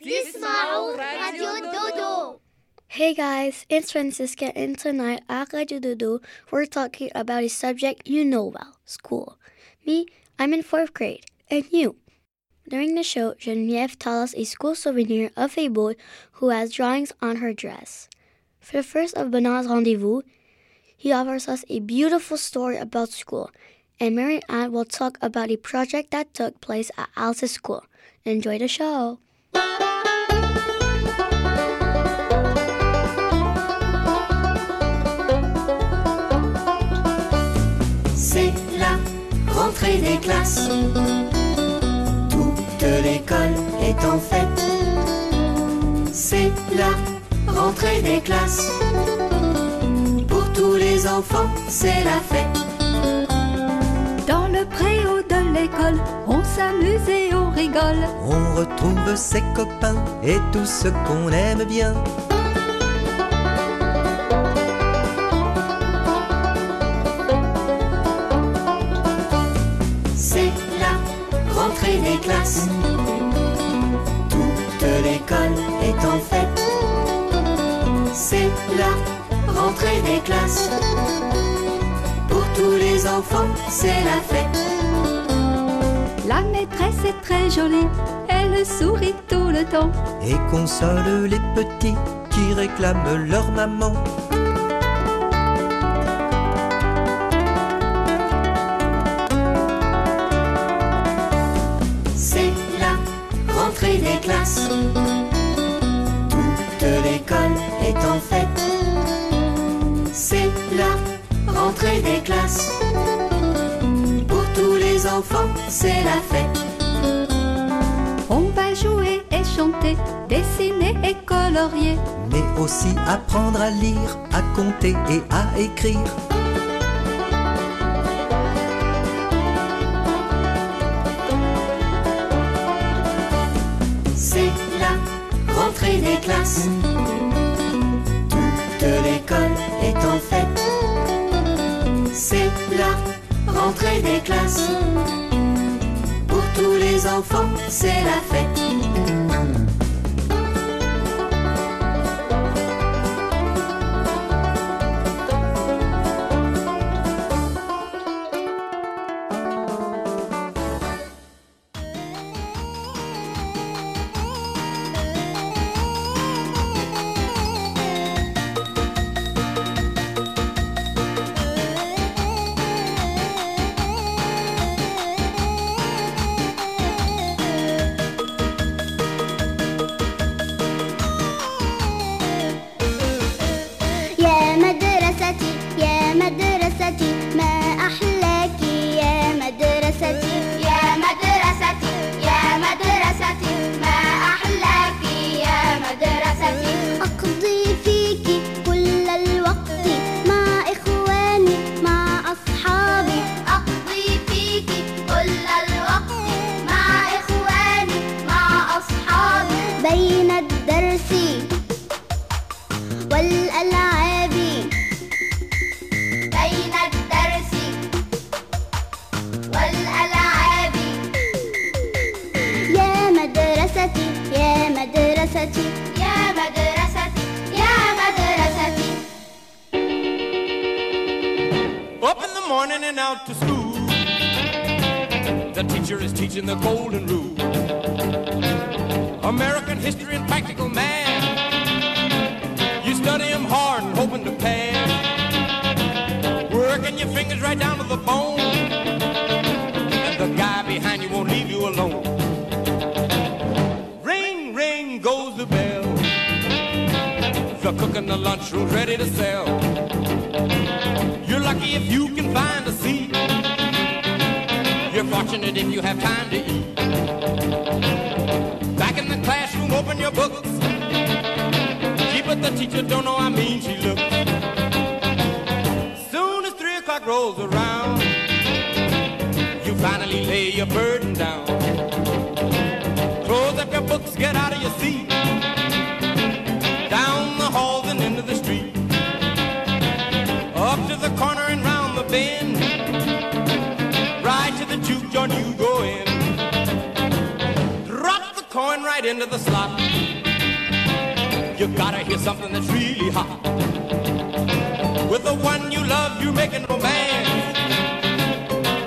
تسمعوا Radio Dodo. Hey guys, it's Francisca, and tonight at Radio Dodo, we're talking about a subject you know well school. Me, I'm in fourth grade, and you. During the show, Genevieve tells us a school souvenir of a boy who has drawings on her dress. For the first of Bernard's rendezvous, he offers us a beautiful story about school, and Mary Ann will talk about a project that took place at Alice's school. Enjoy the show! Toute l'école est en fête. C'est la rentrée des classes. Pour tous les enfants, c'est la fête. Dans le préau de l'école, on s'amuse et on rigole. On retrouve ses copains et tout ce qu'on aime bien. Toute l'école est en fête. C'est la rentrée des classes. Pour tous les enfants, c'est la fête. La maîtresse est très jolie, elle sourit tout le temps. Et console les petits qui réclament leur maman. C'est la fête. On va jouer et chanter, dessiner et colorier. Mais aussi apprendre à lire, à compter et à écrire. C'est la rentrée des classes. Toute l'école est en fête. C'est la rentrée des classes. Les enfants, c'est la fête. morning and out to school. The teacher is teaching the golden rule. American history and practical math. You study them hard and hoping to pass. Working your fingers right down to the bone. And the guy behind you won't leave you alone. Ring, ring goes the bell. The cook in the lunchroom's ready to sell. Lucky if you can find a seat. You're fortunate if you have time to eat. Back in the classroom, open your books. Gee, but the teacher don't know how mean she looks. Soon as three o'clock rolls around, you finally lay your burden down. Close up your books, get out of your seat. Into the slot. You gotta hear something that's really hot. With the one you love, you're making romance.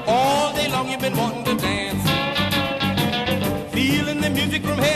All day long you've been wanting to dance. Feeling the music from head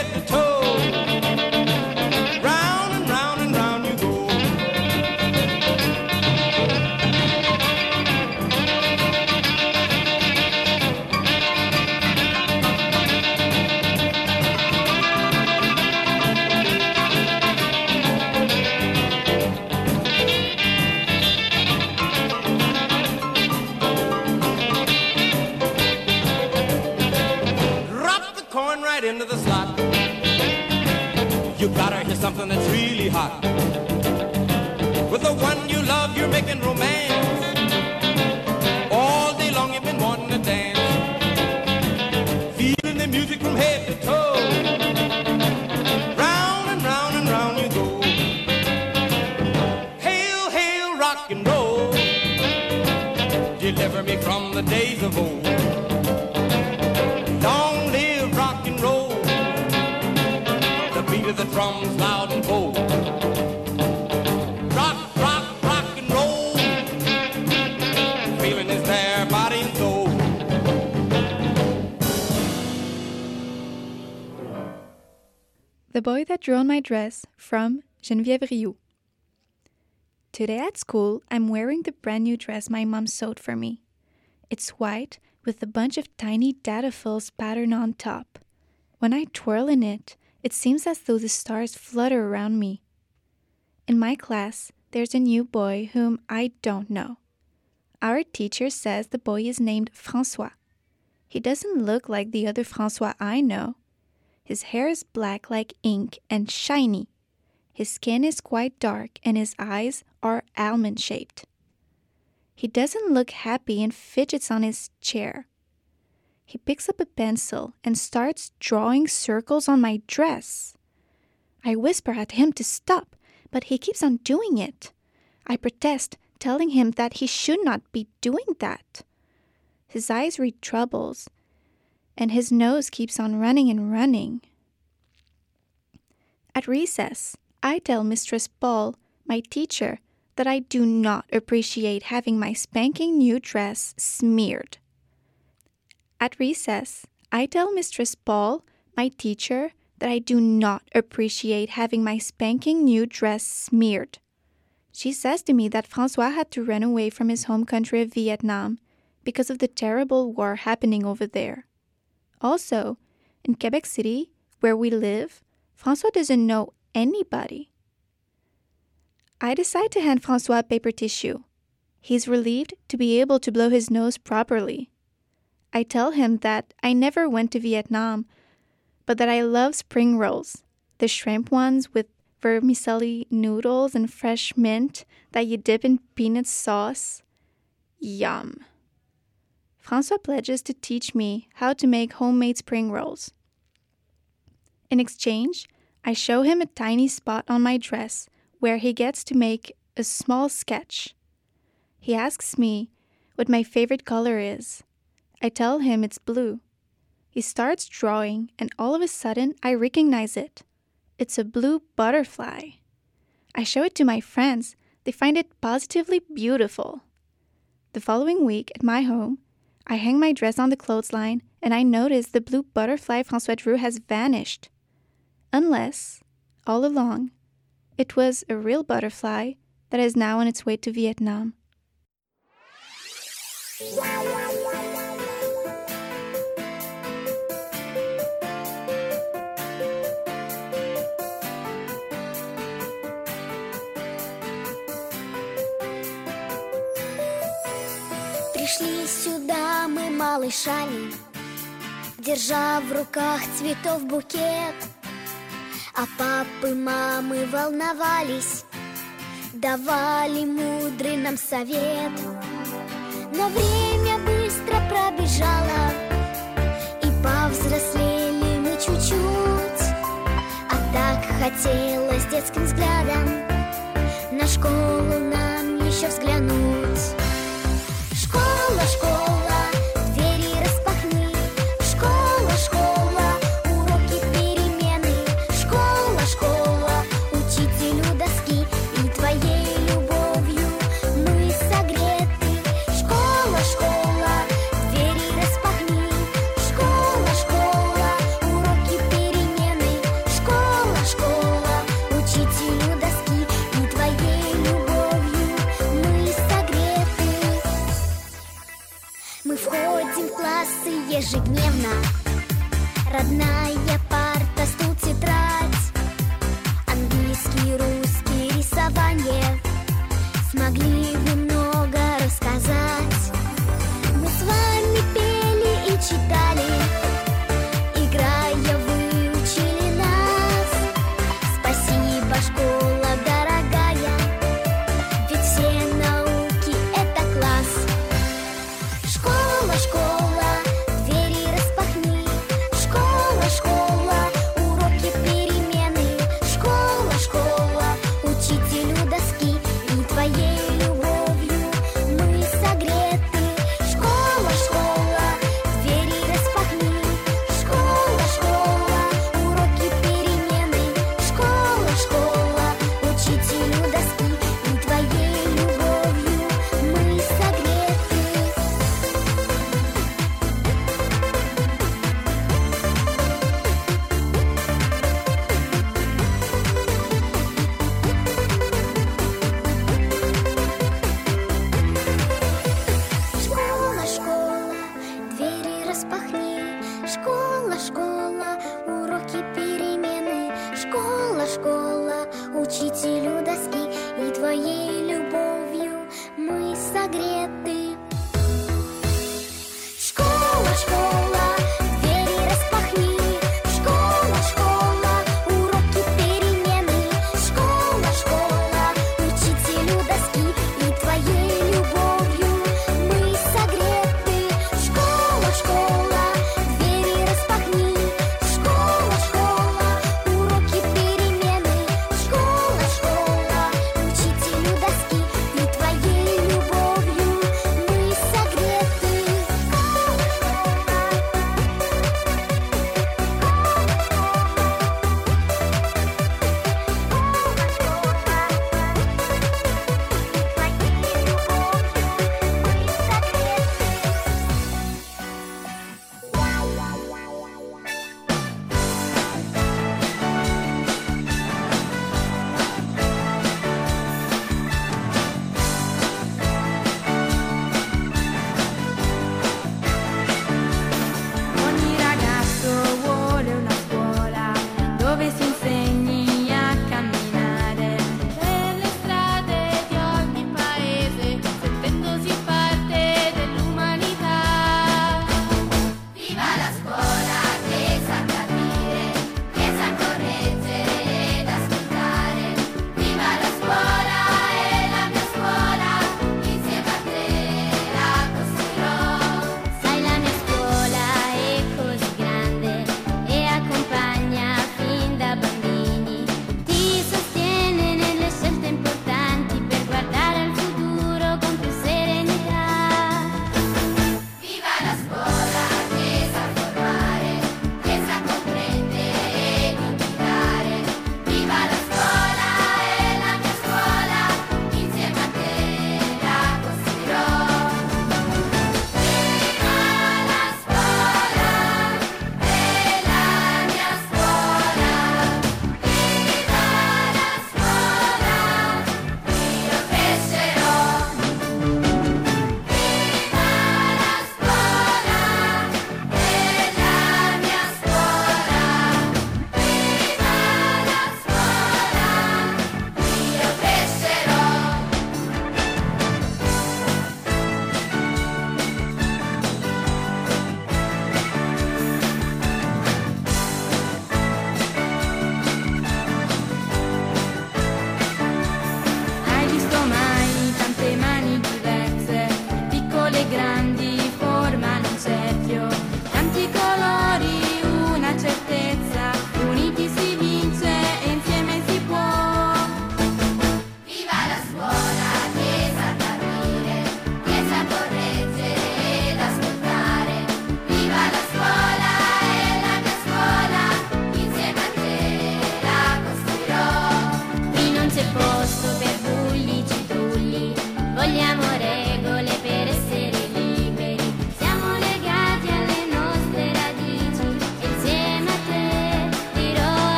That Drew on My Dress from Geneviève Rioux. Today at school, I'm wearing the brand new dress my mom sewed for me. It's white with a bunch of tiny daffodils patterned on top. When I twirl in it, it seems as though the stars flutter around me. In my class, there's a new boy whom I don't know. Our teacher says the boy is named Francois. He doesn't look like the other Francois I know. His hair is black like ink and shiny. His skin is quite dark and his eyes are almond shaped. He doesn't look happy and fidgets on his chair. He picks up a pencil and starts drawing circles on my dress. I whisper at him to stop, but he keeps on doing it. I protest, telling him that he should not be doing that. His eyes read troubles, and his nose keeps on running and running. At recess, I tell Mistress Paul, my teacher, that I do not appreciate having my spanking new dress smeared. At recess, I tell Mistress Paul, my teacher, that I do not appreciate having my spanking new dress smeared. She says to me that Francois had to run away from his home country of Vietnam because of the terrible war happening over there. Also, in Quebec City, where we live, Francois doesn't know anybody. I decide to hand Francois paper tissue. He's relieved to be able to blow his nose properly. I tell him that I never went to Vietnam, but that I love spring rolls, the shrimp ones with vermicelli noodles and fresh mint that you dip in peanut sauce. Yum. Francois pledges to teach me how to make homemade spring rolls. In exchange, I show him a tiny spot on my dress where he gets to make a small sketch. He asks me what my favorite color is. I tell him it's blue. He starts drawing, and all of a sudden, I recognize it. It's a blue butterfly. I show it to my friends. They find it positively beautiful. The following week, at my home, I hang my dress on the clothesline and I notice the blue butterfly Francois drew has vanished. Unless, all along, it was a real butterfly that is now on its way to Vietnam. сюда мы малышами, Держа в руках цветов букет, А папы, мамы волновались, Давали мудрый нам совет. Но время быстро пробежало, И повзрослели мы чуть-чуть, А так хотелось детским взглядом На школу нам еще взглянуть.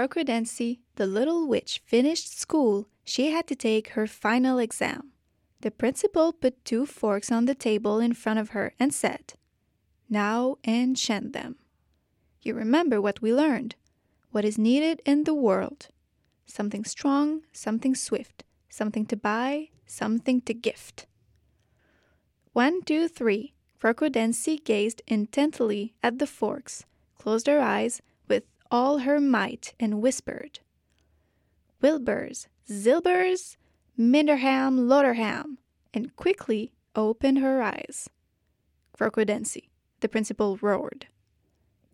Crocodancy, the little witch, finished school, she had to take her final exam. The principal put two forks on the table in front of her and said, Now enchant them. You remember what we learned, what is needed in the world something strong, something swift, something to buy, something to gift. One, two, three. Crocodancy gazed intently at the forks, closed her eyes all her might, and whispered, Wilburs, Zilbers, Minderham, Lotterham, and quickly opened her eyes. Crocodancy, the principal roared.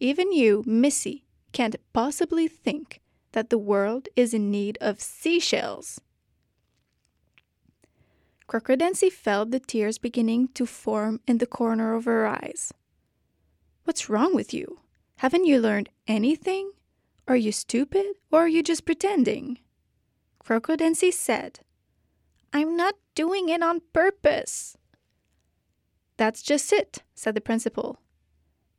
Even you, Missy, can't possibly think that the world is in need of seashells. Crocodancy felt the tears beginning to form in the corner of her eyes. What's wrong with you? Haven't you learned anything? Are you stupid or are you just pretending? Crocodancy said, I'm not doing it on purpose. That's just it, said the principal.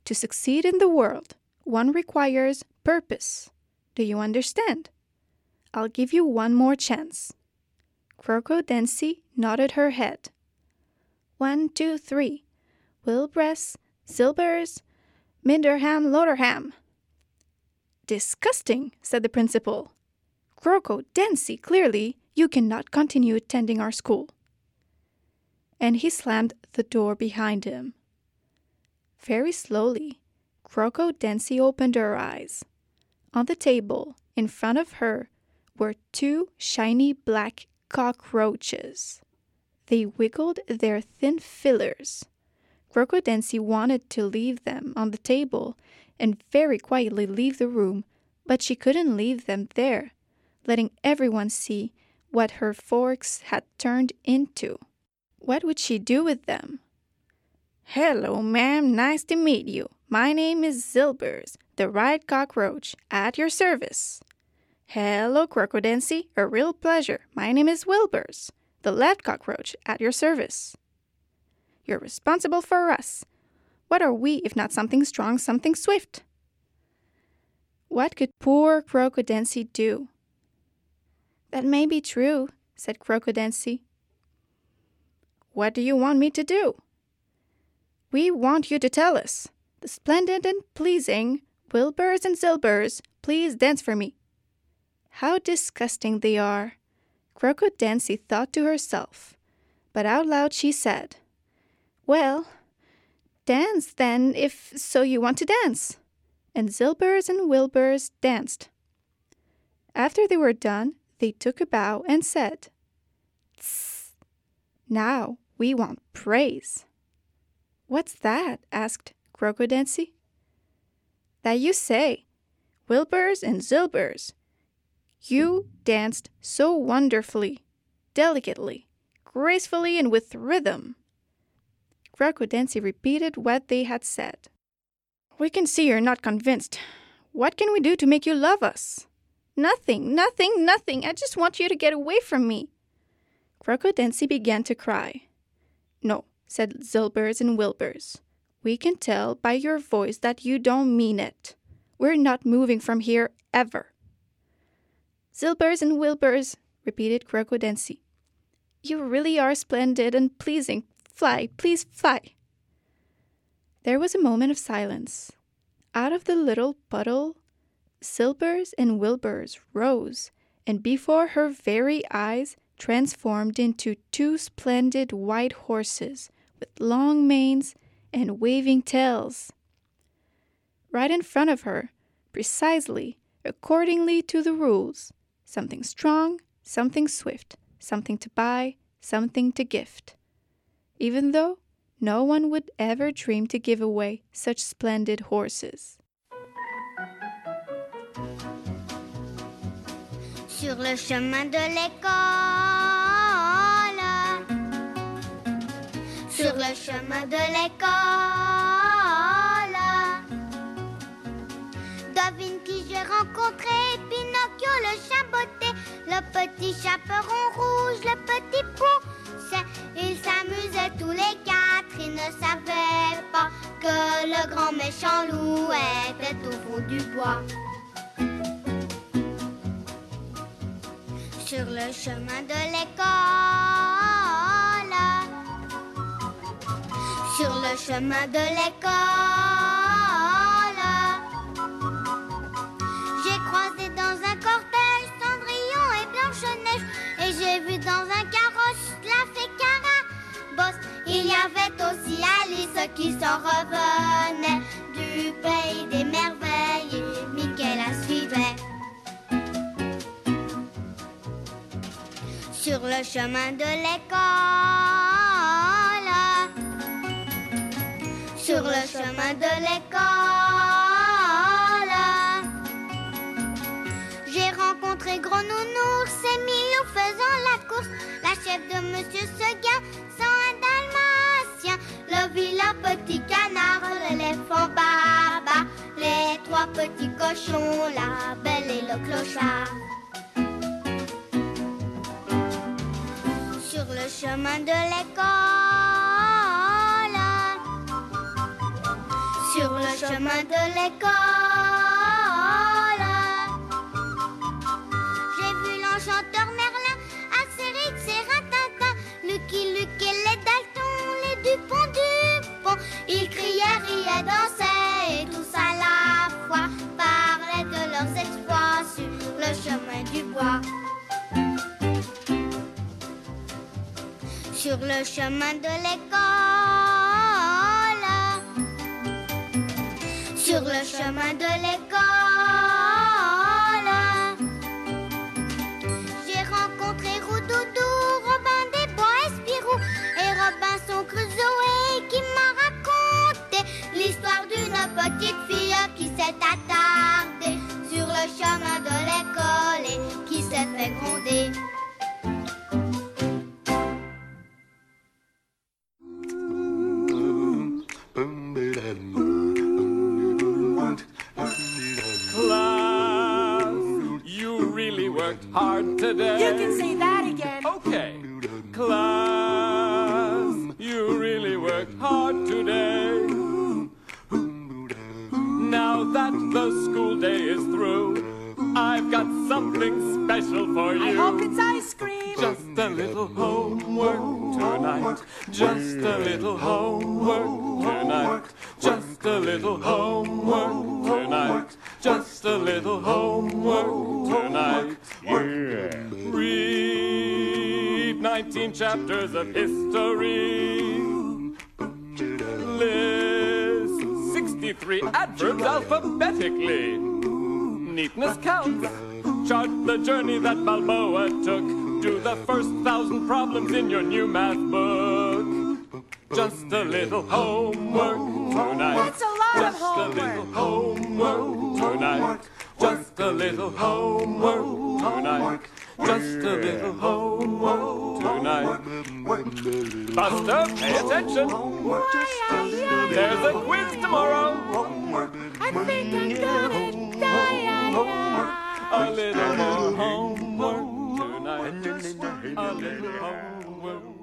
To succeed in the world, one requires purpose. Do you understand? I'll give you one more chance. Crocodancy nodded her head. One, two, three. Wilbress, Silbers, Minderham, Lotterham. Disgusting, said the principal. Crocodancy, clearly you cannot continue attending our school. And he slammed the door behind him. Very slowly, Crocodancy opened her eyes. On the table, in front of her, were two shiny black cockroaches. They wiggled their thin fillers. Crocodancy wanted to leave them on the table and very quietly leave the room, but she couldn't leave them there, letting everyone see what her forks had turned into. What would she do with them? Hello, ma'am. Nice to meet you. My name is Zilbers, the right cockroach, at your service. Hello, Crocodancy. A real pleasure. My name is Wilbers, the left cockroach, at your service. You're responsible for us. What are we if not something strong, something swift? What could poor Crocodancy do? That may be true, said Crocodancy. What do you want me to do? We want you to tell us. The splendid and pleasing Wilburs and Zilbers, please dance for me. How disgusting they are. Crocodancy thought to herself, but out loud she said, Well, dance then, if so you want to dance. And Zilbers and Wilbers danced. After they were done, they took a bow and said, Tss, now we want praise. What's that? asked Crocodancy. That you say, Wilbers and Zilbers, you danced so wonderfully, delicately, gracefully, and with rhythm. Crocodancy repeated what they had said. We can see you're not convinced. What can we do to make you love us? Nothing, nothing, nothing. I just want you to get away from me. Crocodancy began to cry. No, said Zilbers and Wilbers. We can tell by your voice that you don't mean it. We're not moving from here ever. Zilbers and Wilbers, repeated Crocodancy. You really are splendid and pleasing. Fly, please fly. There was a moment of silence. Out of the little puddle, Silbers and Wilburs rose, and before her very eyes transformed into two splendid white horses with long manes and waving tails. Right in front of her, precisely accordingly to the rules, something strong, something swift, something to buy, something to gift. Even though no one would ever dream to give away such splendid horses. Sur le chemin de l'école, sur le chemin de l'école, devine qui j'ai rencontré, Pinocchio le chaboté, le petit chaperon rouge, le petit Ils s'amusaient tous les quatre, ils ne savaient pas que le grand méchant loup était au fond du bois. sur le chemin de l'école. Sur le chemin de l'école. J'ai croisé dans un cortège Cendrillon et Blanche-Neige. Et j'ai vu dans un carrosse qui s'en revenait du pays des merveilles. Mickey la suivait. sur le chemin de l'école. Sur le chemin de l'école. J'ai rencontré Gros Nounours et Milou faisant la course. La chef de Monsieur Seguin vilain petit canard, l'éléphant baba. Les trois petits cochons, la belle et le clochard. sur le chemin de l'école. Sur le chemin de l'école. J'ai vu l'enchanteur Merlin, Astérix et Rintintin, Lucky dansaient et tous à la fois parlaient de leurs exploits sur le chemin du bois. sur le chemin de l'école. Sur le chemin de l'école. Petite fille qui s'est attardée chapters of history. List 63 adverbs alphabetically. Neatness counts. Chart the journey that Balboa took. Do the first thousand problems in your new math book. Just a little homework attention. There's a quiz tomorrow. I think I got it. A little more homework tonight. Just a little homework. homework.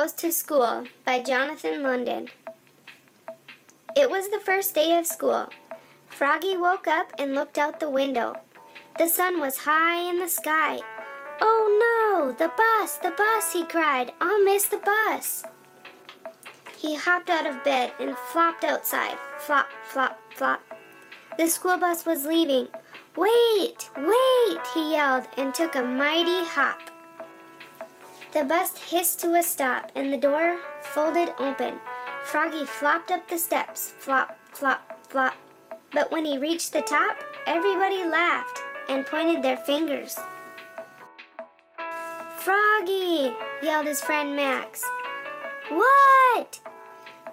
Goes to School by Jonathan London. It was the first day of school. Froggy woke up and looked out the window. The sun was high in the sky. Oh no, the bus, the bus, he cried. I'll miss the bus. He hopped out of bed and flopped outside. Flop, flop, flop. The school bus was leaving. Wait, wait, he yelled and took a mighty hop. The bus hissed to a stop and the door folded open. Froggy flopped up the steps. Flop, flop, flop. But when he reached the top, everybody laughed and pointed their fingers. Froggy! yelled his friend Max. What?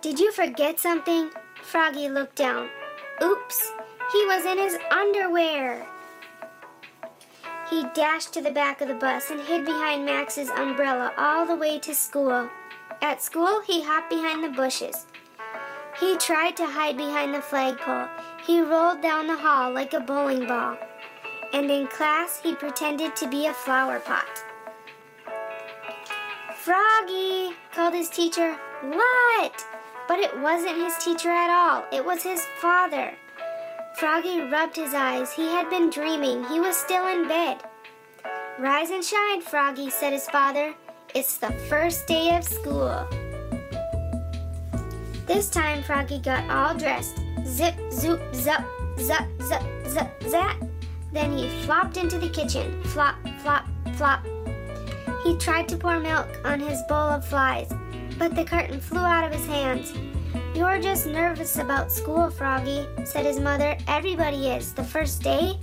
Did you forget something? Froggy looked down. Oops, he was in his underwear. He dashed to the back of the bus and hid behind Max's umbrella all the way to school. At school, he hopped behind the bushes. He tried to hide behind the flagpole. He rolled down the hall like a bowling ball. And in class, he pretended to be a flower pot. Froggy, called his teacher. What? But it wasn't his teacher at all. It was his father. Froggy rubbed his eyes. He had been dreaming. He was still in bed. Rise and shine, Froggy, said his father. It's the first day of school. This time, Froggy got all dressed. Zip, zoop, zup, zup, zup, zup, zap. Then he flopped into the kitchen. Flop, flop, flop. He tried to pour milk on his bowl of flies, but the carton flew out of his hands. You're just nervous about school, Froggy, said his mother. Everybody is. The first day?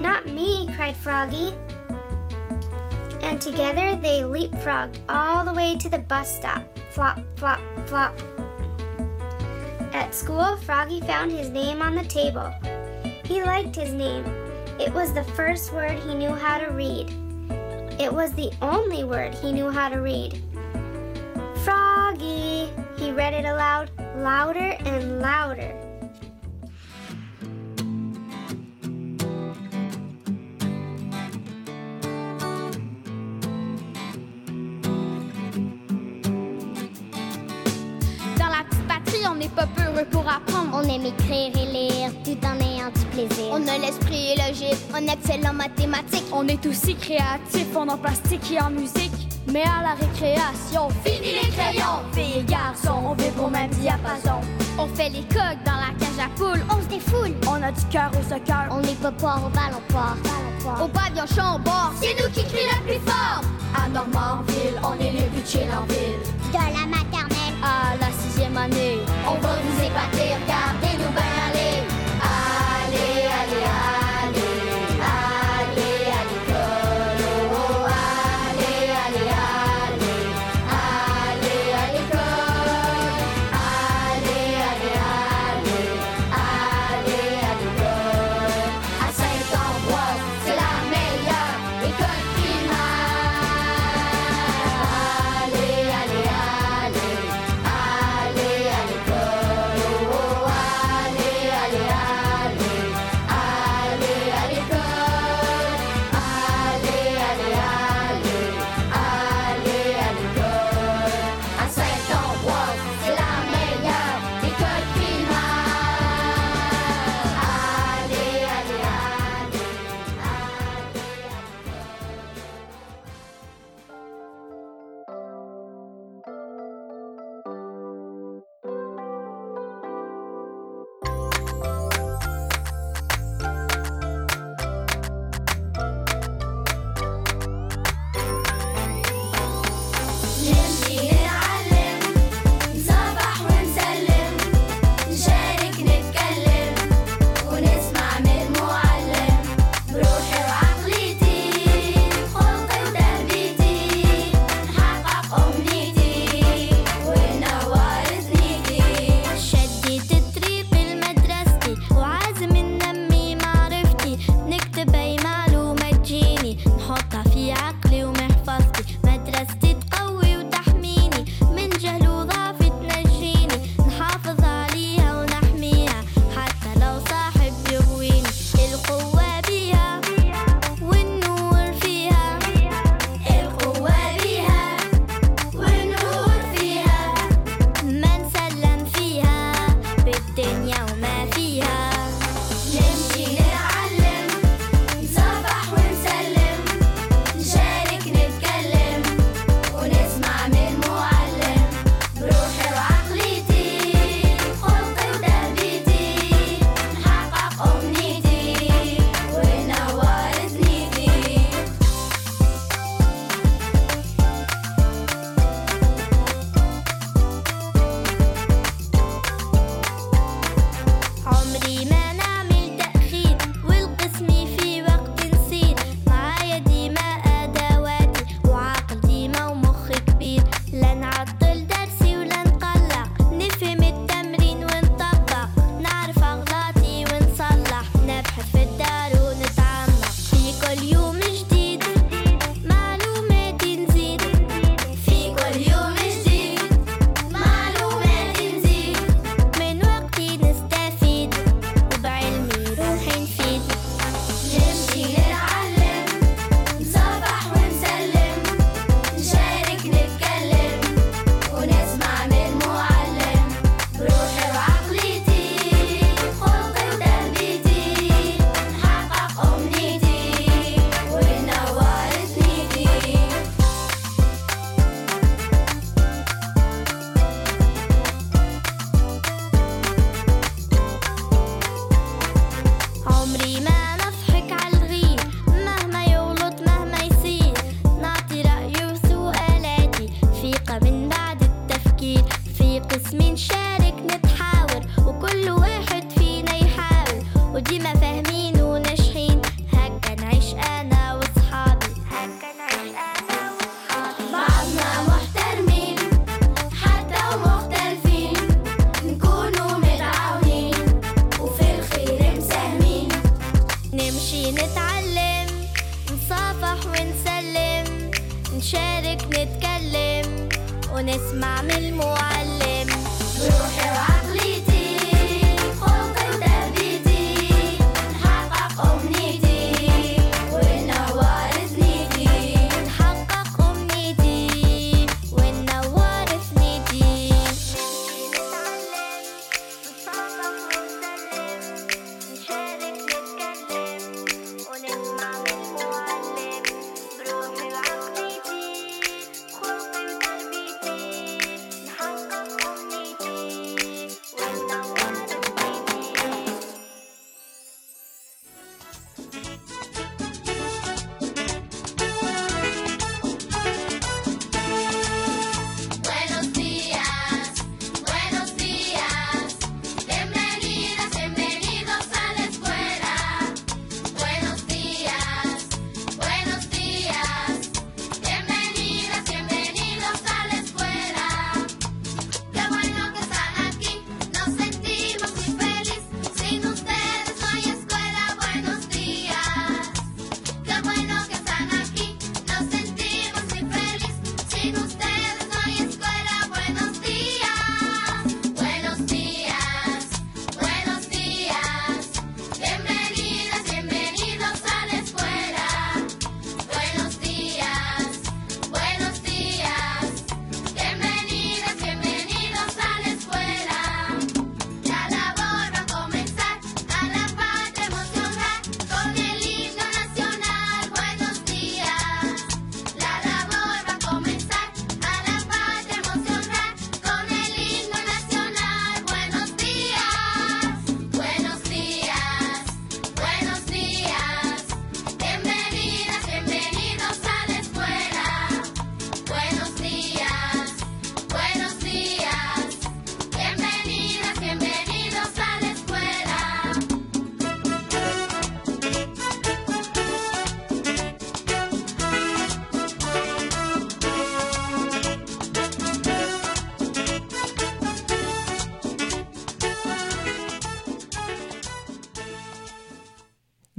Not me, cried Froggy. And together they leapfrogged all the way to the bus stop. Flop, flop, flop. At school, Froggy found his name on the table. He liked his name. It was the first word he knew how to read. It was the only word he knew how to read. Froggy! He read it aloud, louder and louder. Dans la petite patrie, on n'est pas peureux pour apprendre. On aime écrire et lire tout en ayant du plaisir. On a l'esprit logique, on excelle en mathématiques. On est aussi créatif, on en plastique et en musique. Mais à la récréation, Fini les crayons! filles et garçons, on vibre au même diapason. On fait les coques dans la cage à poules. On se défoule. On a du cœur au soccer. On est pas poire au ballon port. Au pavillon chambord, c'est nous qui crient le plus fort. À Normandville, on est les plus chill en ville. De la maternelle À la sixième année, On va vous épater, regardez-nous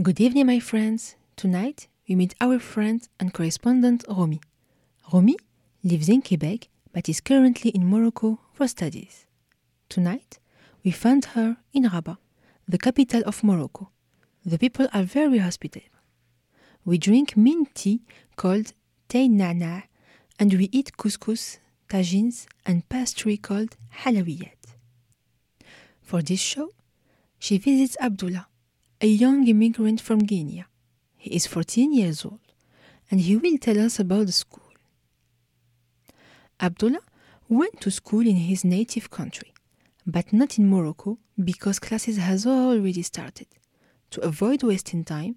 Good evening, my friends. Tonight, we meet our friend and correspondent Romy. Romy lives in Quebec but is currently in Morocco for studies. Tonight, we found her in Rabat, the capital of Morocco. The people are very hospitable. We drink mint tea called Nana and we eat couscous, tagines, and pastry called halawiyat. For this show, she visits Abdullah, a young immigrant from Guinea. He is 14 years old and he will tell us about the school. Abdullah went to school in his native country, but not in Morocco because classes has already started. To avoid wasting time,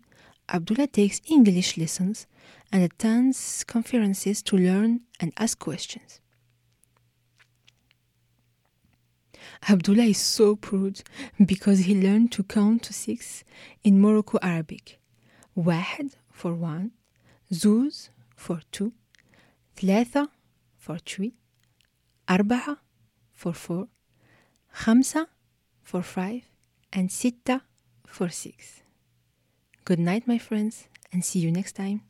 Abdullah takes English lessons and attends conferences to learn and ask questions. Abdullah is so proud because he learned to count to six in Morocco Arabic. Wahad for one, Zuz for two, Tlatha for three, Arba'a for four, Khamsa for five, and Sitta for six. Good night, my friends, and see you next time.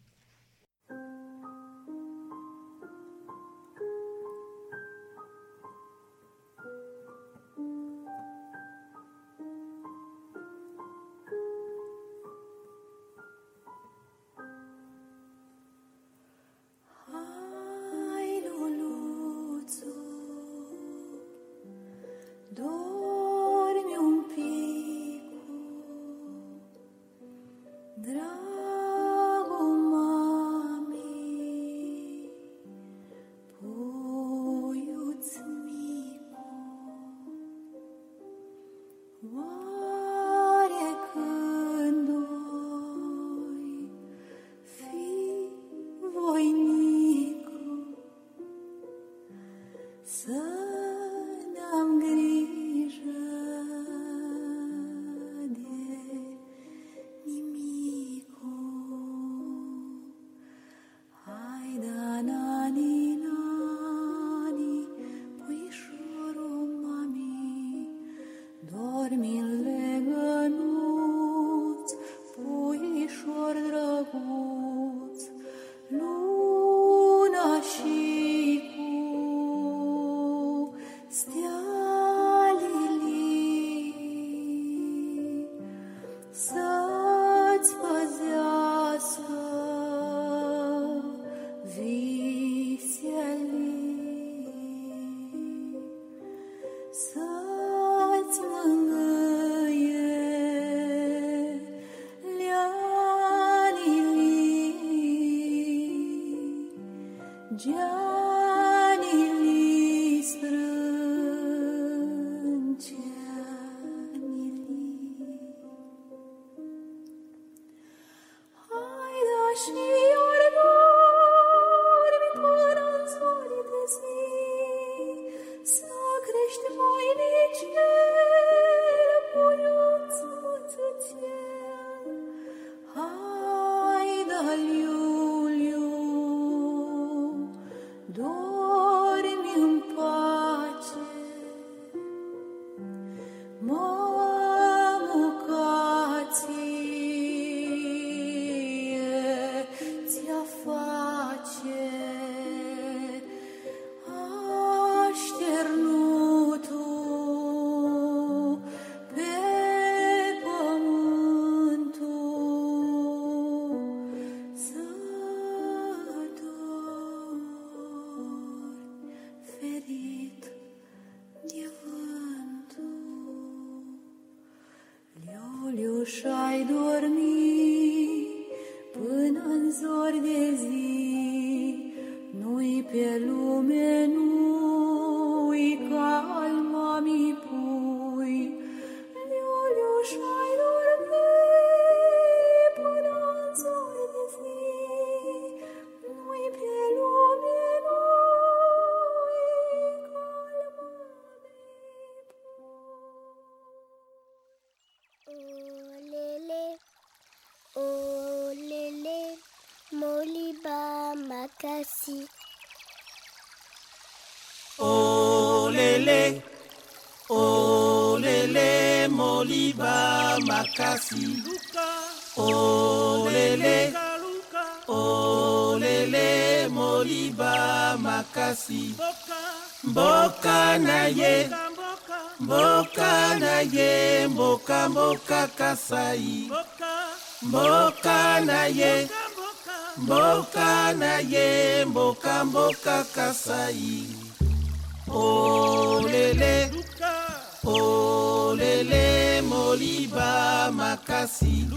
Moliba makasi.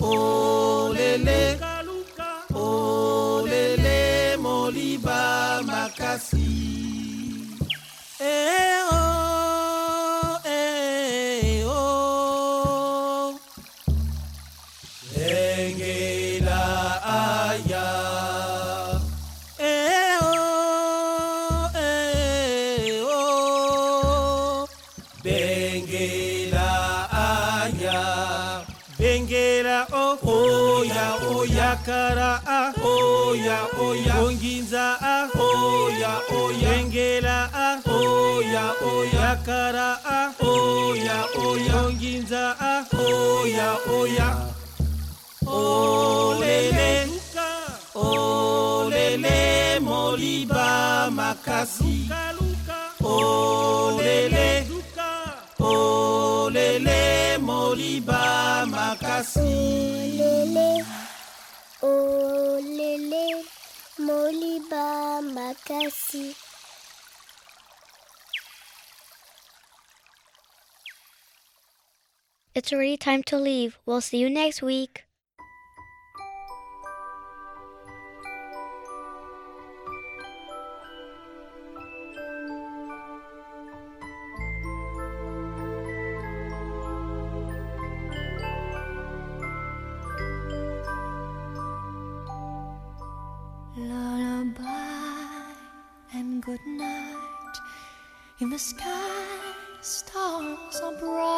Olele. Olele moliba makasi. Eh oya kara ah oya oya. Onginza ah oya oya. Olele olele moliba makasi. Olele olele moliba makasi. Olele, olele, moliba makasi. It's already time to leave. We'll see you next week. Lullaby and good night. In the sky, stars are bright.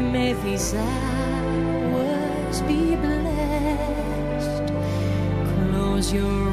May these hours be blessed. Close your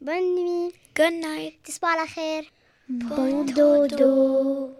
Bonne nuit. Good night. Tisbah la. Bon, bon dodo.